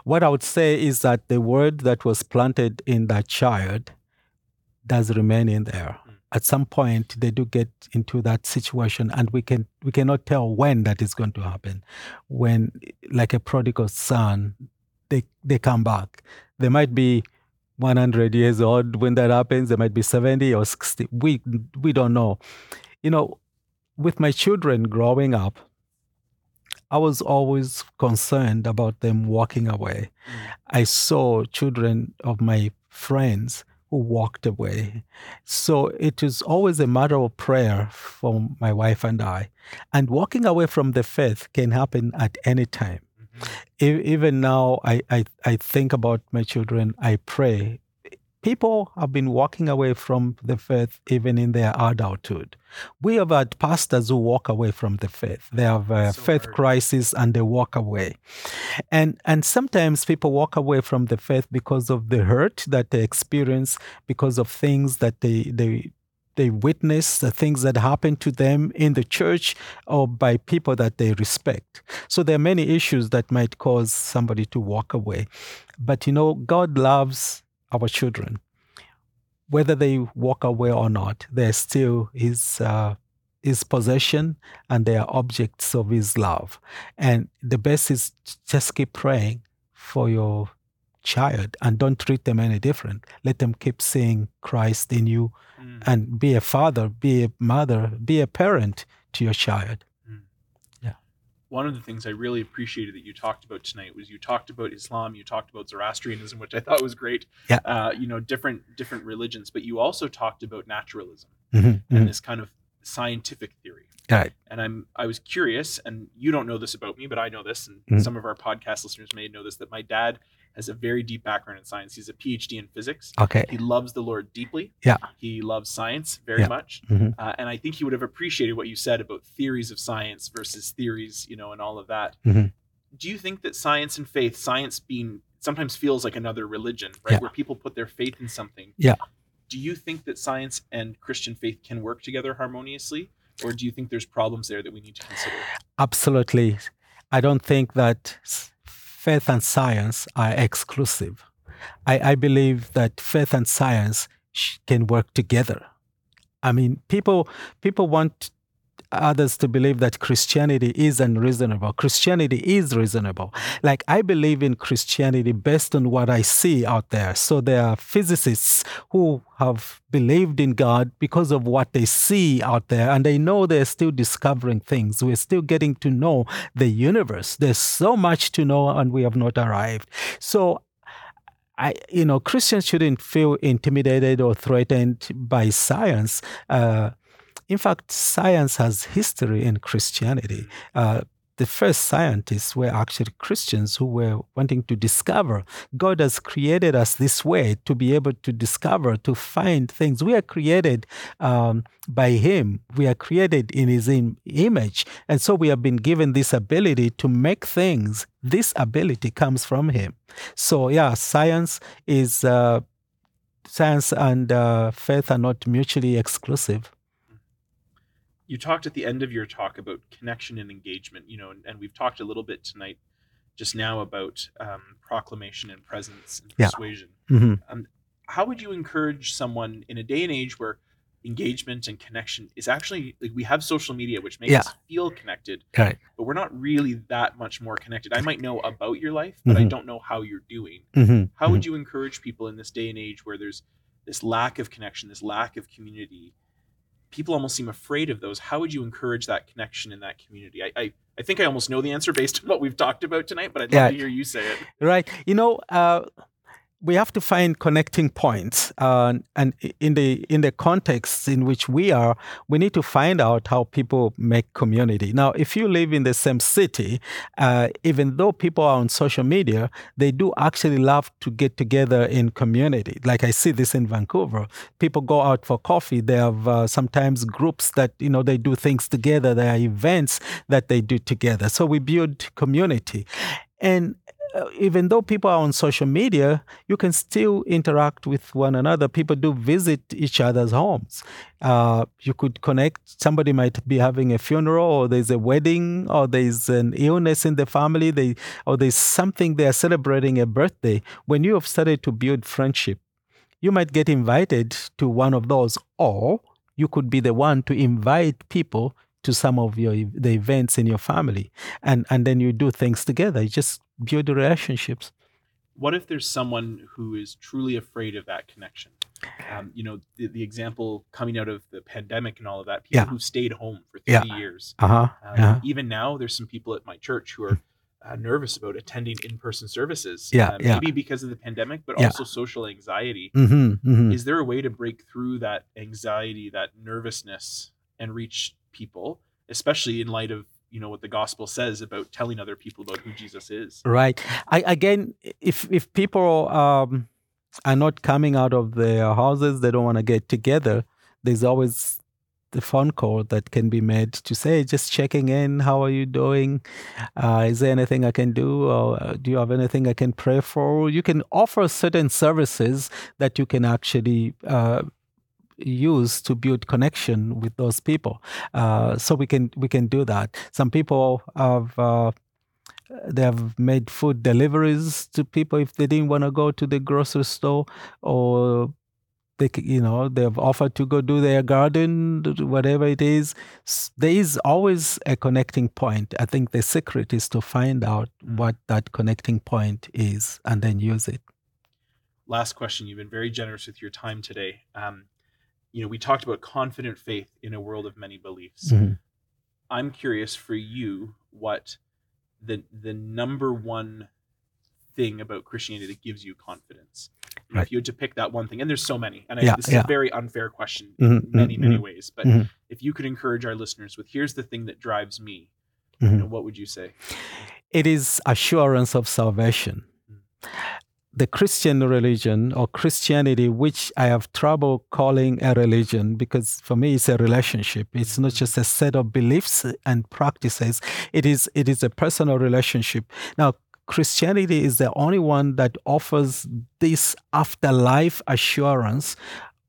What I would say is that the word that was planted in that child does remain in there. Mm. At some point, they do get into that situation, and we can we cannot tell when that is going to happen. When, like a prodigal son, they they come back. They might be 100 years old when that happens. They might be 70 or 60. We we don't know. You know, with my children growing up, I was always concerned about them walking away. Mm. I saw children of my friends who walked away. So it is always a matter of prayer for my wife and I. And walking away from the faith can happen at any time. Even now, I, I, I think about my children, I pray. People have been walking away from the faith even in their adulthood. We have had pastors who walk away from the faith. They have a So faith hard. crisis and they walk away. And and sometimes people walk away from the faith because of the hurt that they experience, because of things that they they they witness, the things that happen to them in the church or by people that they respect. So there are many issues that might cause somebody to walk away. But you know, God loves our children. Whether they walk away or not, they're still His uh, His possession and they are objects of His love. And the best is just keep praying for your child and don't treat them any different. Let them keep seeing Christ in you Mm. and be a father, be a mother, be a parent to your child. Yeah. One of the things I really appreciated that you talked about tonight was you talked about Islam, you talked about Zoroastrianism, which I thought was great. Yeah. Uh, you know, different different religions, but you also talked about naturalism Mhm, and mhm. this kind of scientific theory. Right. and I'm I was curious, and you don't know this about me, but I know this, and Mhm. some of our podcast listeners may know this that my dad has a very deep background in science. He's a PhD in physics. Okay. He loves the Lord deeply. Yeah. He loves science very Yeah. much, Mhm. uh, and I think he would have appreciated what you said about theories of science versus theories, you know, and all of that. Mhm. Do you think that science and faith, science being sometimes feels like another religion, right, Yeah. where people put their faith in something? Yeah. Do you think that science and Christian faith can work together harmoniously? Or do you think there's problems there that we need to consider? Absolutely. I don't think that faith and science are exclusive. I, I believe that faith and science can work together. I mean, people people want others to believe that Christianity is unreasonable. Christianity is reasonable. Like I believe in Christianity based on what I see out there. So there are physicists who have believed in God because of what they see out there and they know they're still discovering things. We're still getting to know the universe. There's so much to know and we have not arrived. So I, you know, Christians shouldn't feel intimidated or threatened by science. Uh, in fact, science has history in Christianity. Uh, the first scientists were actually Christians who were wanting to discover. God has created us this way to be able to discover, to find things. We are created um, by Him, we are created in His im- image. And so we have been given this ability to make things. This ability comes from Him. So, yeah, science is. Uh, science and uh, faith are not mutually exclusive you talked at the end of your talk about connection and engagement you know and, and we've talked a little bit tonight just now about um, proclamation and presence and Yeah. persuasion Mhm. um, how would you encourage someone in a day and age where engagement and connection is actually like we have social media which makes Yeah. us feel connected Right. but we're not really that much more connected i might know about your life but i Mhm. don't know how you're doing Mhm. how would you encourage people in this day and age where there's this lack of connection this lack of community people almost seem afraid of those how would you encourage that connection in that community i i, I think i almost know the answer based on what we've talked about tonight but i'd love Yeah. to hear you say it Right. You know, uh, we have to find connecting points, uh, and in the in the context in which we are, we need to find out how people make community. Now, if you live in the same city, uh, even though people are on social media, they do actually love to get together in community. Like I see this in Vancouver, people go out for coffee. They have uh, sometimes groups that you know they do things together. There are events that they do together. So we build community, and even though people are on social media, you can still interact with one another. People do visit each other's homes. Uh, you could connect. Somebody might be having a funeral, or there's a wedding, or there's an illness in the family, they, or there's something they are celebrating a birthday. When you have started to build friendship, you might get invited to one of those, or you could be the one to invite people to some of your the events in your family, and and then you do things together. You just build relationships. what if there's someone who is truly afraid of that connection um, you know the, the example coming out of the pandemic and all of that people Yeah. who stayed home for three Yeah. years Uh huh. Um, Yeah. Even now, there's some people at my church who are uh, nervous about attending in-person services. Yeah, uh, yeah. maybe because of the pandemic, but also social anxiety. Mm-hmm, mm-hmm. Is there a way to break through that anxiety, that nervousness, and reach people, especially in light of you know what the gospel says about telling other people about who Jesus is? Right. I, again, if if people um, are not coming out of their houses, they don't want to get together. There's always the phone call that can be made to say, just checking in. How are you doing? Uh, is there anything I can do? Or uh, do you have anything I can pray for? You can offer certain services that you can actually. Uh, use to build connection with those people. Uh, so we can we can do that. Some people have uh, they have made food deliveries to people if they didn't want to go to the grocery store or they you know they've offered to go do their garden whatever it is. There is always a connecting point. I think the secret is to find out what that connecting point is and then use it. Last question. You've been very generous with your time today. Um, you know, we talked about confident faith in a world of many beliefs. Mhm. I'm curious for you what the the number one thing about Christianity that gives you confidence. Right. If you had to pick that one thing, and there's so many, and I, Yeah, this is yeah. a very unfair question Mhm, in many, mhm, many ways. But Mhm. if you could encourage our listeners with, here's the thing that drives me, you Mhm. know, what would you say? it is assurance of salvation. The Christian religion or Christianity, which I have trouble calling a religion because for me it's a relationship. It's not mm. just a set of beliefs and practices. It is it is a personal relationship. Now Christianity is the only one that offers this afterlife assurance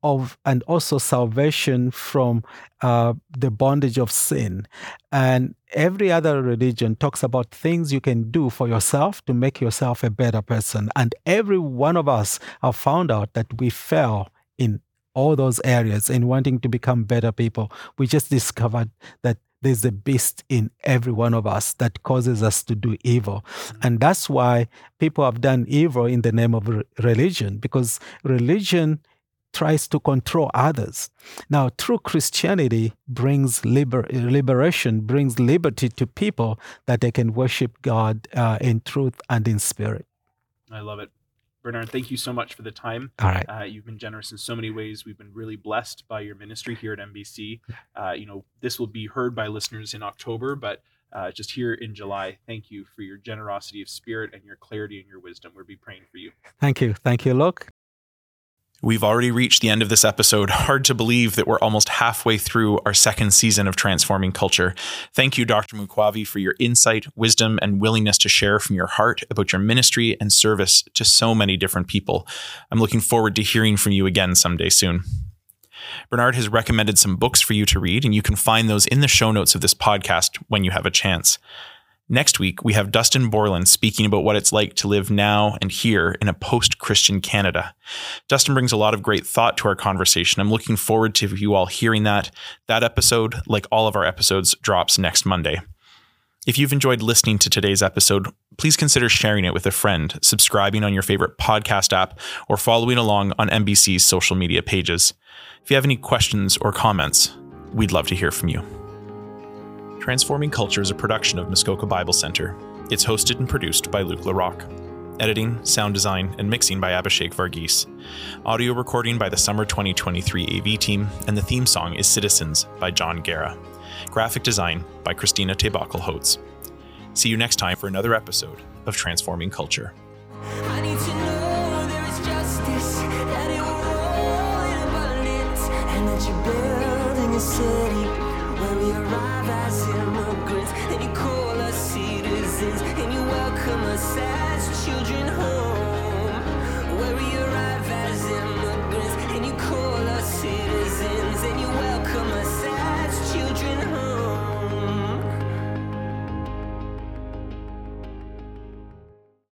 of and also salvation from uh, the bondage of sin. And every other religion talks about things you can do for yourself to make yourself a better person. And every one of us have found out that we fail in all those areas in wanting to become better people. We just discovered that there's a beast in every one of us that causes us to do evil. And that's why people have done evil in the name of re- religion, because religion tries to control others. Now, true Christianity brings liber- liberation, brings liberty to people that they can worship God uh, in truth and in spirit. I love it. Bernard, thank you so much for the time. All right. Uh, you've been generous in so many ways. We've been really blessed by your ministry here at MBC. Uh, you know, this will be heard by listeners in October, but uh, just here in July. Thank you for your generosity of spirit and your clarity and your wisdom. We'll be praying for you. Thank you. Thank you, Luke. We've already reached the end of this episode. Hard to believe that we're almost halfway through our second season of Transforming Culture. Thank you, Dr. Mukwavi, for your insight, wisdom, and willingness to share from your heart about your ministry and service to so many different people. I'm looking forward to hearing from you again someday soon. Bernard has recommended some books for you to read, and you can find those in the show notes of this podcast when you have a chance. Next week, we have Dustin Borland speaking about what it's like to live now and here in a post Christian Canada. Dustin brings a lot of great thought to our conversation. I'm looking forward to you all hearing that. That episode, like all of our episodes, drops next Monday. If you've enjoyed listening to today's episode, please consider sharing it with a friend, subscribing on your favorite podcast app, or following along on MBC's social media pages. If you have any questions or comments, we'd love to hear from you. Transforming Culture is a production of Muskoka Bible Centre. It's hosted and produced by Luke LaRocque. Editing, sound design, and mixing by Abishek Varghese. Audio recording by the Summer 2023 AV team, and the theme song is Citizens by John Guerra. Graphic design by Christina Tebakel Holtz. See you next time for another episode of Transforming Culture. I